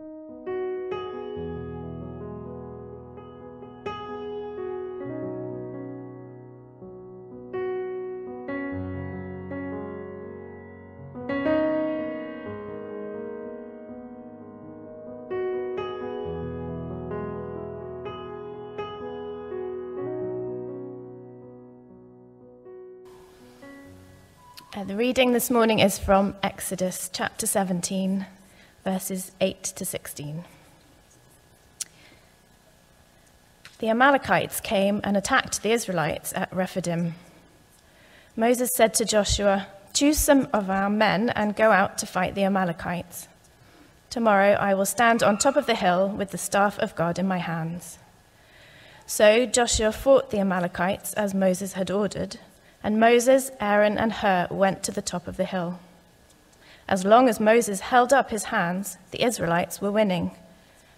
Uh, the reading this morning is from Exodus chapter 17, verses 8 to 16. The Amalekites came and attacked the Israelites at Rephidim. Moses said to Joshua, Choose some of our men and go out to fight the Amalekites. Tomorrow I will stand on top of the hill with the staff of God in my hands. So Joshua fought the Amalekites as Moses had ordered and Moses, Aaron, and Hur went to the top of the hill. As long as Moses held up his hands, the Israelites were winning.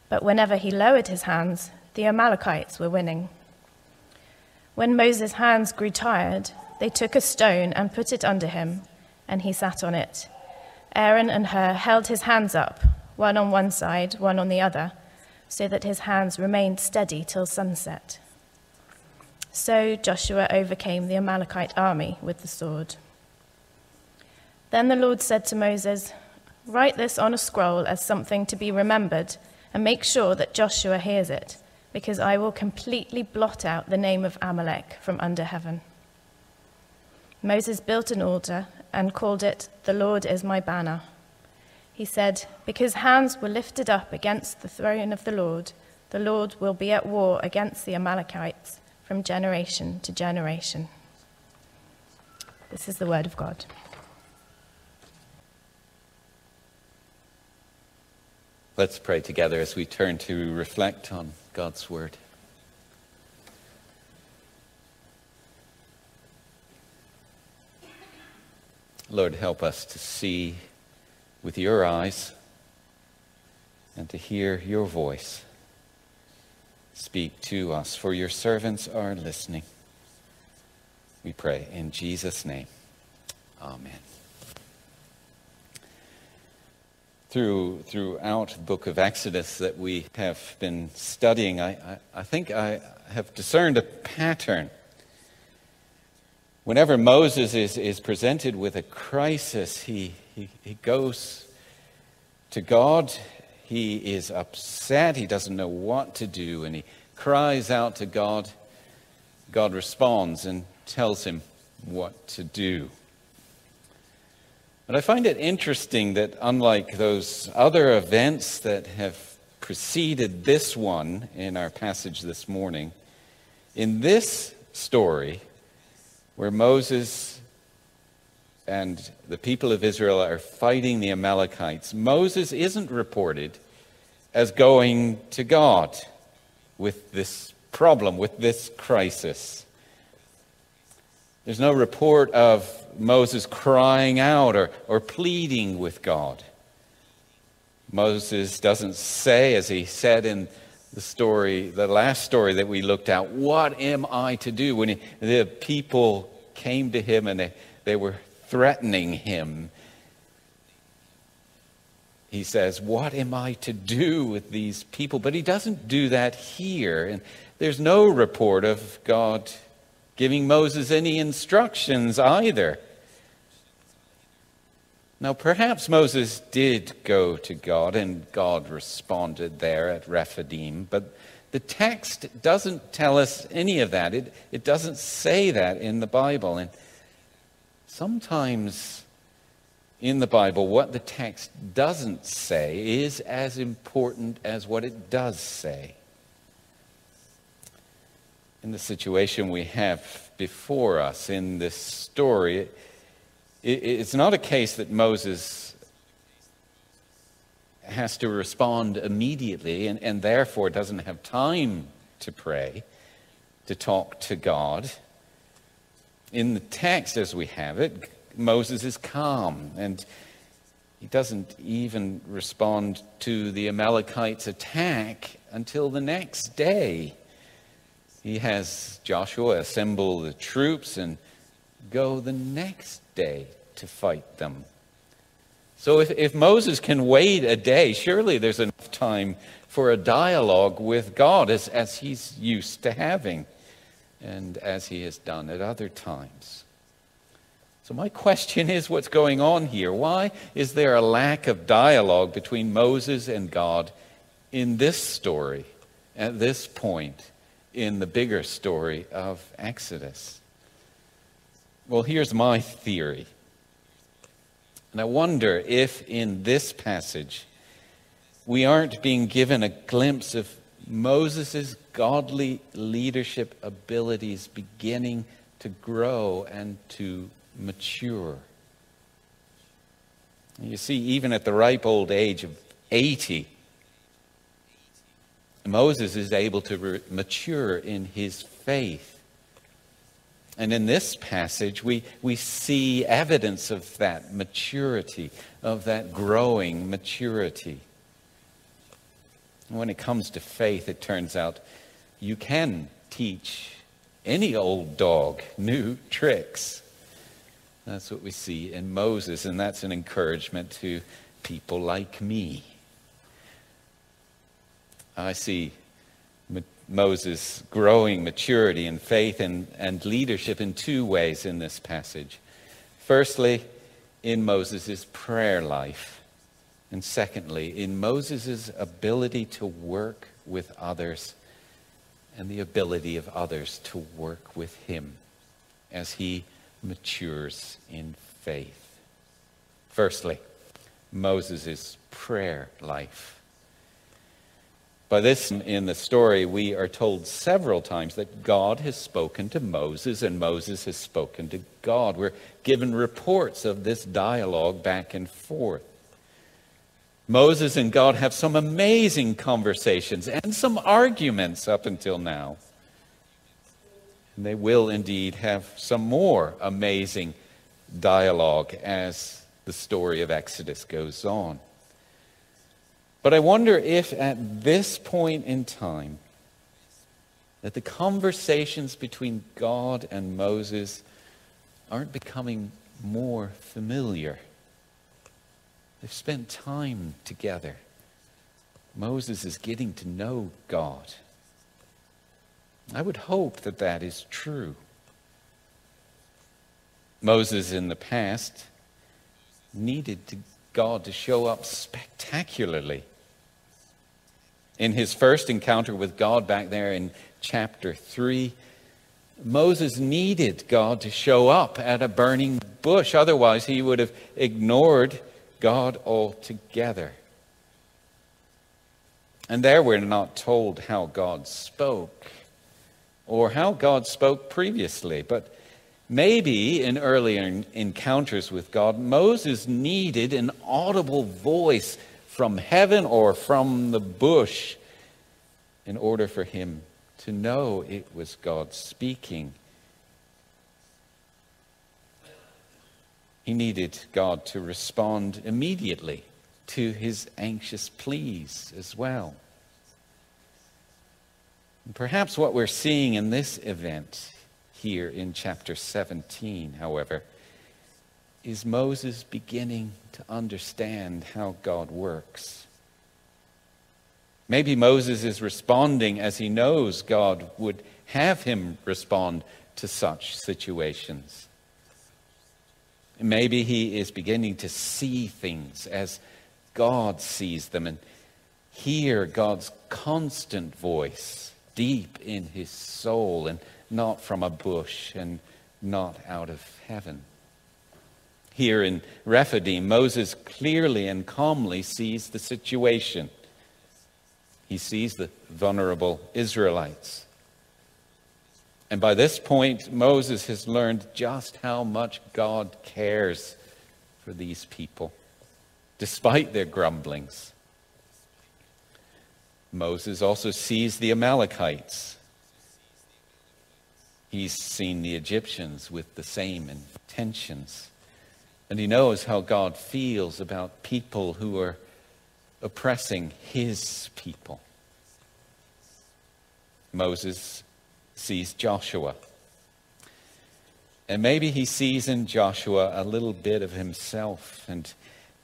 But whenever he lowered his hands, the Amalekites were winning. When Moses' hands grew tired, they took a stone and put it under him, and he sat on it. Aaron and Hur held his hands up, one on one side, one on the other, so that his hands remained steady till sunset. So Joshua overcame the Amalekite army with the sword. Then the Lord said to Moses, Write this on a scroll as something to be remembered, and make sure that Joshua hears it, because I will completely blot out the name of Amalek from under heaven. Moses built an altar and called it, The Lord is my banner. He said, Because hands were lifted up against the throne of the Lord, the Lord will be at war against the Amalekites from generation to generation. This is the word of God. Let's pray together as we turn to reflect on God's word. Lord, help us to see with your eyes and to hear your voice. Speak to us, for your servants are listening. We pray in Jesus' name. Amen. Through, throughout the book of Exodus that we have been studying, I, I, I think I have discerned a pattern. Whenever Moses is, is presented with a crisis, he, he, he goes to God he is upset. He doesn't know what to do. And he cries out to God. God responds and tells him what to do. But I find it interesting that, unlike those other events that have preceded this one in our passage this morning, in this story, where Moses and the people of Israel are fighting the Amalekites, Moses isn't reported as going to God with this problem, with this crisis. There's no report of Moses crying out or, or pleading with God. Moses doesn't say, as he said in the story, the last story that we looked at, What am I to do? When he, the people came to him and they, they were threatening him. He says, What am I to do with these people? But he doesn't do that here. And there's no report of God giving Moses any instructions either. Now, perhaps Moses did go to God and God responded there at Rephidim, but the text doesn't tell us any of that. It, it doesn't say that in the Bible. And Sometimes in the Bible, what the text doesn't say is as important as what it does say. In the situation we have before us in this story, it's not a case that Moses has to respond immediately and, and therefore doesn't have time to pray, to talk to God in the text as we have it, Moses is calm and he doesn't even respond to the Amalekites' attack until the next day. He has Joshua assemble the troops and go the next day to fight them. So if, if Moses can wait a day, surely there's enough time for a dialogue with God as, as he's used to having and as he has done at other times. So, my question is what's going on here? Why is there a lack of dialogue between Moses and God in this story at this point in the bigger story of Exodus? Well, here's my theory. And I wonder if in this passage we aren't being given a glimpse of Moses' godly leadership abilities beginning to grow and to mature. You see, even at the ripe old age of 80, Moses is able to re- mature in his faith. And in this passage, we, we see evidence of that maturity, of that growing maturity. When it comes to faith, it turns out you can teach any old dog new tricks. That's what we see in Moses, and that's an encouragement to people like me. I see Moses' growing maturity in faith and, and leadership in two ways in this passage. Firstly, in Moses' prayer life. And secondly, in Moses' ability to work with others and the ability of others to work with him as he matures in faith. Firstly, Moses' prayer life. By this in the story, we are told several times that God has spoken to Moses and Moses has spoken to God. We're given reports of this dialogue back and forth. Moses and God have some amazing conversations and some arguments up until now. And they will indeed have some more amazing dialogue as the story of Exodus goes on. But I wonder if at this point in time, that the conversations between God and Moses aren't becoming more familiar. They've spent time together. Moses is getting to know God. I would hope that that is true. Moses in the past needed to, God to show up spectacularly. In his first encounter with God back there in chapter 3, Moses needed God to show up at a burning bush. Otherwise, he would have ignored God altogether. And there we're not told how God spoke or how God spoke previously, but maybe in earlier encounters with God, Moses needed an audible voice from heaven or from the bush in order for him to know it was God speaking. He needed God to respond immediately to his anxious pleas as well. And perhaps what we're seeing in this event here in chapter 17, however, is Moses beginning to understand how God works. Maybe Moses is responding as he knows God would have him respond to such situations. Maybe he is beginning to see things as God sees them and hear God's constant voice deep in his soul and not from a bush and not out of heaven. Here in Rephidim, Moses clearly and calmly sees the situation. He sees the vulnerable Israelites. And by this point, Moses has learned just how much God cares for these people, despite their grumblings. Moses also sees the Amalekites. He's seen the Egyptians with the same intentions. And he knows how God feels about people who are oppressing his people. Moses sees Joshua. And maybe he sees in Joshua a little bit of himself, and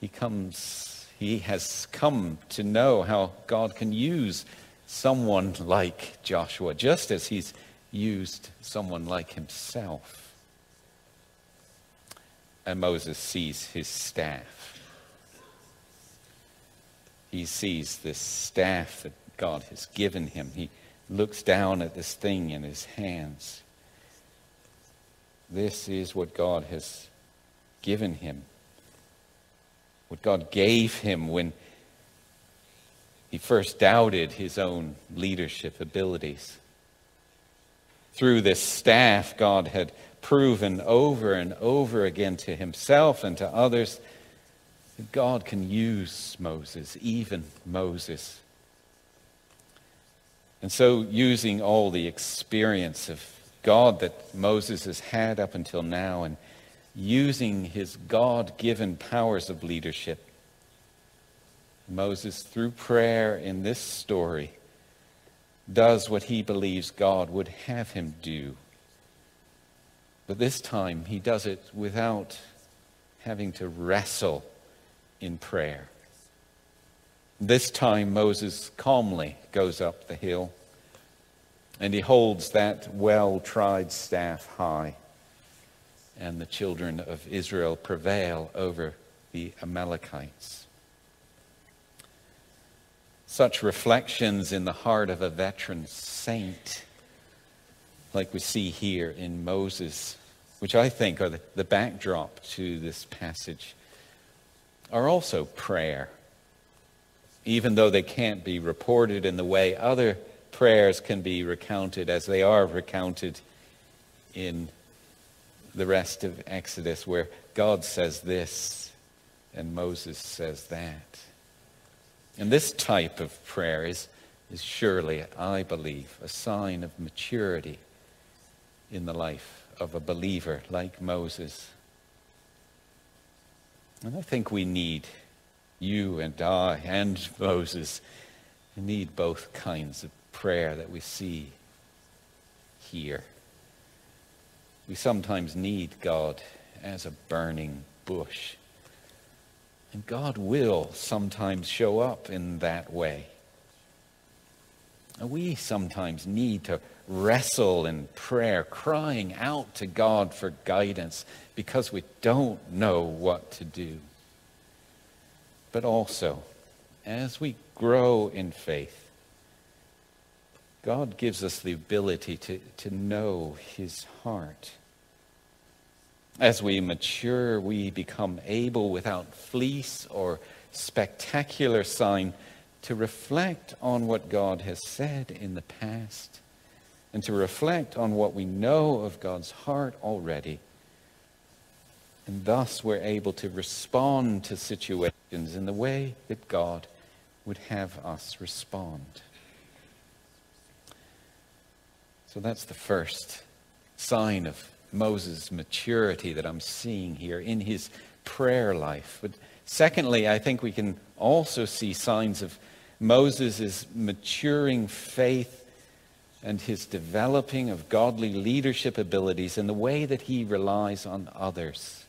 he comes, he has come to know how God can use someone like Joshua, just as he's used someone like himself. And Moses sees his staff. He sees this staff that God has given him. He looks down at this thing in his hands. This is what God has given him. What God gave him when he first doubted his own leadership abilities. Through this staff, God had proven over and over again to himself and to others that God can use Moses, even Moses. And so, using all the experience of God that Moses has had up until now and using his God given powers of leadership. Moses, through prayer in this story, does what he believes God would have him do. But this time, he does it without having to wrestle in prayer. This time, Moses calmly goes up the hill and he holds that well tried staff high. And the children of Israel prevail over the Amalekites. Such reflections in the heart of a veteran saint, like we see here in Moses, which I think are the, the backdrop to this passage, are also prayer, even though they can't be reported in the way other prayers can be recounted as they are recounted in the rest of Exodus, where God says this and Moses says that. And this type of prayer is, is surely, I believe, a sign of maturity in the life of a believer like Moses. And I think we need you and I and Moses need both kinds of prayer that we see here. We sometimes need God as a burning bush. And God will sometimes show up in that way. We sometimes need to wrestle in prayer, crying out to God for guidance because we don't know what to do. But also, as we grow in faith, God gives us the ability to, to know his heart. As we mature, we become able, without fleece or spectacular sign, to reflect on what God has said in the past and to reflect on what we know of God's heart already. And thus we're able to respond to situations in the way that God would have us respond. So that's the first sign of Moses' maturity that I'm seeing here in his prayer life. But secondly, I think we can also see signs of Moses' is maturing faith and his developing of godly leadership abilities and the way that he relies on others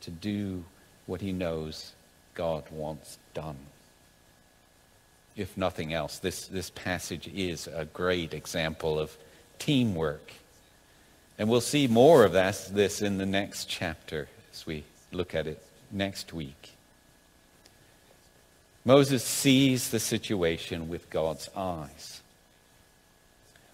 to do what he knows God wants done. If nothing else, this, this passage is a great example of teamwork. And we'll see more of this in the next chapter as we look at it next week. Moses sees the situation with God's eyes.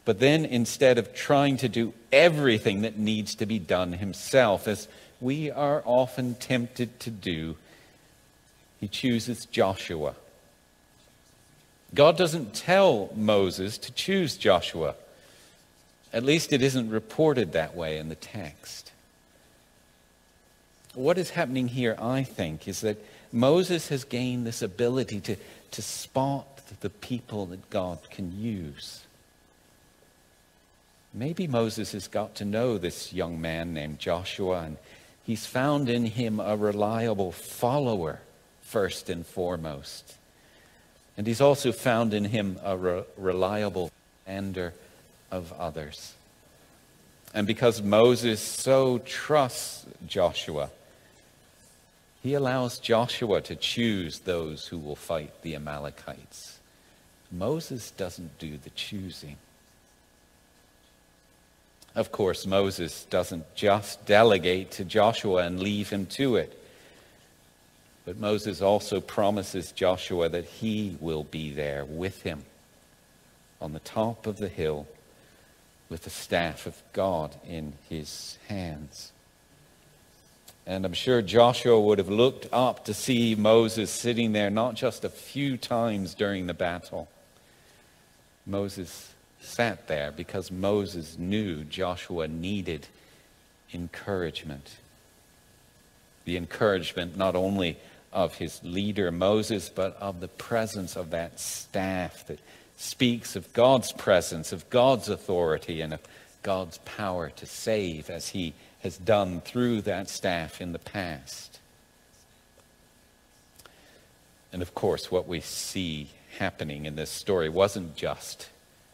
But then, instead of trying to do everything that needs to be done himself, as we are often tempted to do, he chooses Joshua. God doesn't tell Moses to choose Joshua. At least it isn't reported that way in the text. What is happening here, I think, is that Moses has gained this ability to, to spot the people that God can use. Maybe Moses has got to know this young man named Joshua, and he's found in him a reliable follower, first and foremost. And he's also found in him a re- reliable ender of others. And because Moses so trusts Joshua, He allows Joshua to choose those who will fight the Amalekites. Moses doesn't do the choosing. Of course, Moses doesn't just delegate to Joshua and leave him to it. But Moses also promises Joshua that he will be there with him on the top of the hill with the staff of God in his hands. And I'm sure Joshua would have looked up to see Moses sitting there not just a few times during the battle. Moses sat there because Moses knew Joshua needed encouragement. The encouragement not only of his leader Moses, but of the presence of that staff that speaks of God's presence, of God's authority, and of God's power to save as he has done through that staff in the past. And of course, what we see happening in this story wasn't just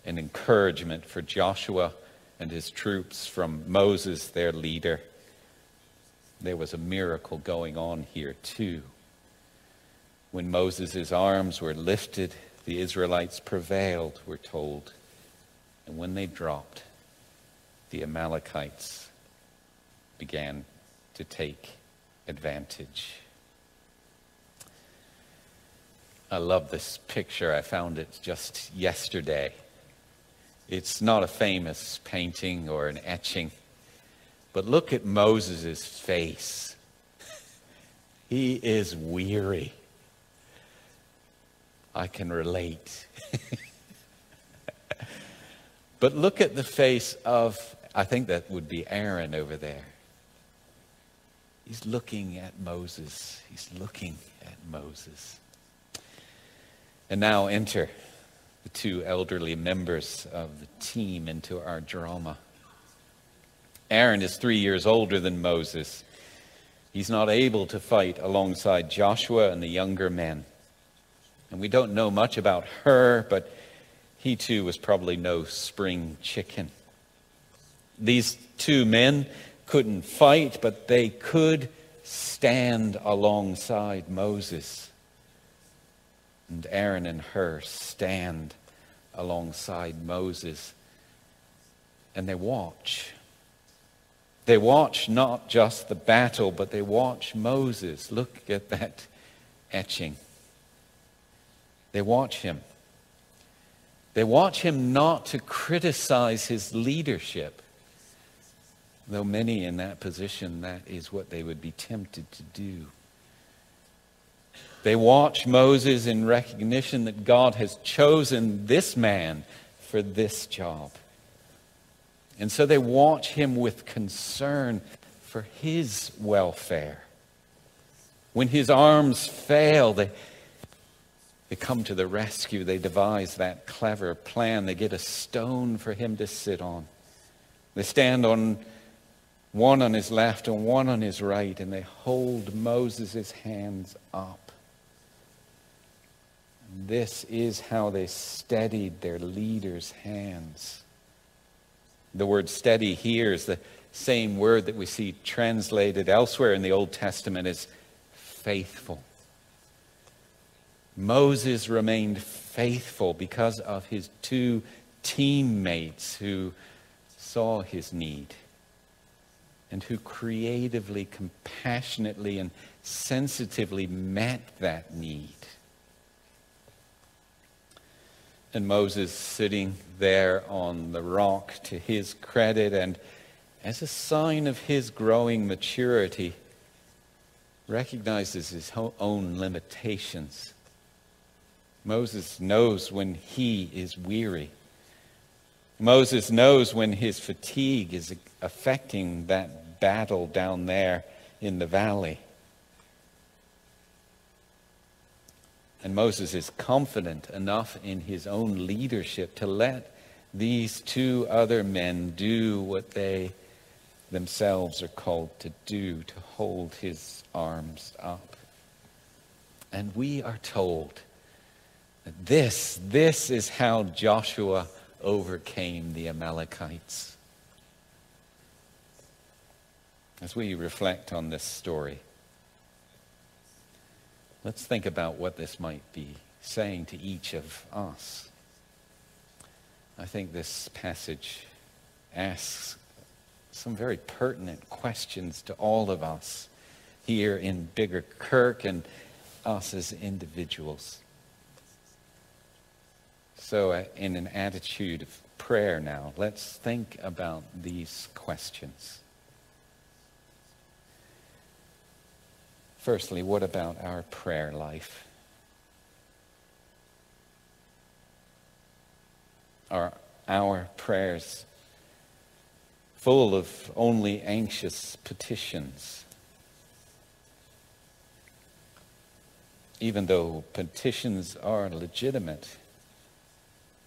an encouragement for Joshua and his troops from Moses, their leader. There was a miracle going on here, too. When Moses' arms were lifted, the Israelites prevailed, we're told. And when they dropped, the Amalekites began to take advantage. I love this picture. I found it just yesterday. It's not a famous painting or an etching, but look at Moses' face. he is weary. I can relate. but look at the face of, I think that would be Aaron over there. He's looking at Moses. He's looking at Moses. And now enter the two elderly members of the team into our drama. Aaron is three years older than Moses. He's not able to fight alongside Joshua and the younger men. And we don't know much about Hur, but he too was probably no spring chicken. These two men couldn't fight, but they could stand alongside Moses. And Aaron and Hur stand alongside Moses and they watch. They watch not just the battle, but they watch Moses. Look at that etching. They watch him. They watch him not to criticize his leadership, though many in that position, that is what they would be tempted to do. They watch Moses in recognition that God has chosen this man for this job. And so they watch him with concern for his welfare. When his arms fail, they, they come to the rescue. They devise that clever plan. They get a stone for him to sit on. They stand on one on his left and one on his right, and they hold Moses' hands up. This is how they steadied their leader's hands. The word steady here is the same word that we see translated elsewhere in the Old Testament as faithful. Moses remained faithful because of his two teammates who saw his need and who creatively, compassionately, and sensitively met that need. And Moses sitting there on the rock to his credit and as a sign of his growing maturity, recognizes his own limitations Moses knows when he is weary. Moses knows when his fatigue is affecting that battle down there in the valley. And Moses is confident enough in his own leadership to let these two other men do what they themselves are called to do, to hold his arms up. And we are told that this, this is how Joshua overcame the Amalekites. As we reflect on this story, Let's think about what this might be saying to each of us. I think this passage asks some very pertinent questions to all of us here in Biggar Kirk and us as individuals. So, uh, in an attitude of prayer now, let's think about these questions. Firstly, what about our prayer life? Are our prayers full of only anxious petitions? Even though petitions are legitimate,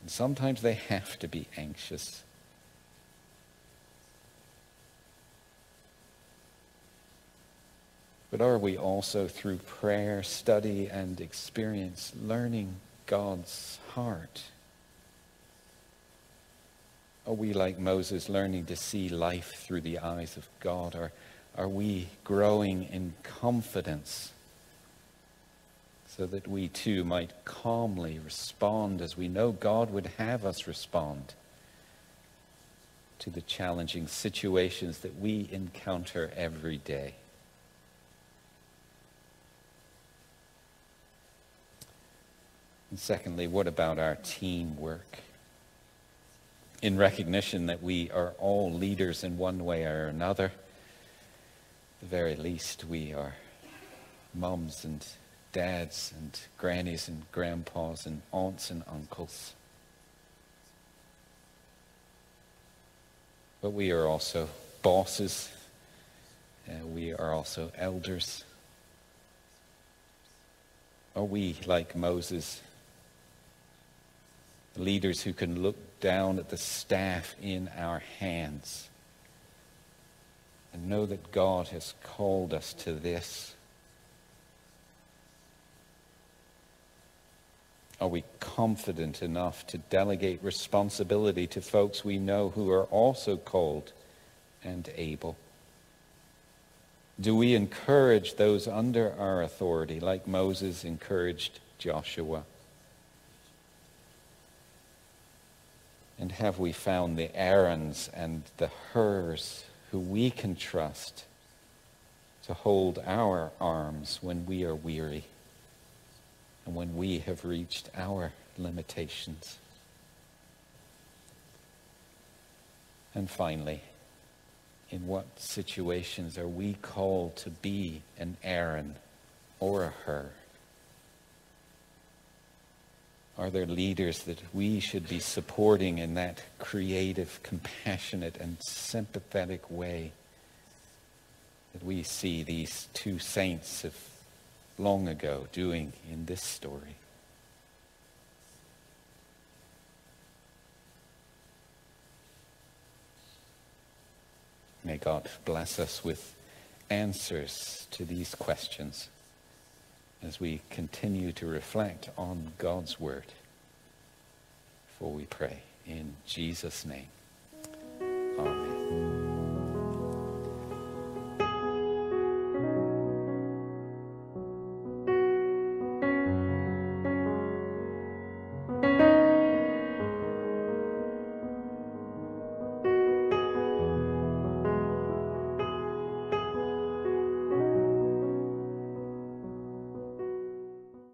and sometimes they have to be anxious. But are we also, through prayer, study, and experience, learning God's heart? Are we, like Moses, learning to see life through the eyes of God? Or are we growing in confidence so that we too might calmly respond as we know God would have us respond to the challenging situations that we encounter every day? And secondly, what about our teamwork? In recognition that we are all leaders in one way or another, the very least, we are mums and dads and grannies and grandpas and aunts and uncles. But we are also bosses. Uh, we are also elders. Are we, like Moses, leaders who can look down at the staff in our hands and know that God has called us to this. Are we confident enough to delegate responsibility to folks we know who are also called and able? Do we encourage those under our authority like Moses encouraged Joshua? And have we found the Aarons and the Hurs who we can trust to hold our arms when we are weary and when we have reached our limitations? And finally, in what situations are we called to be an Aaron or a Hur? Are there leaders that we should be supporting in that creative, compassionate, and sympathetic way that we see these two saints of long ago doing in this story? May God bless us with answers to these questions as we continue to reflect on God's word. For we pray in Jesus' name. Amen.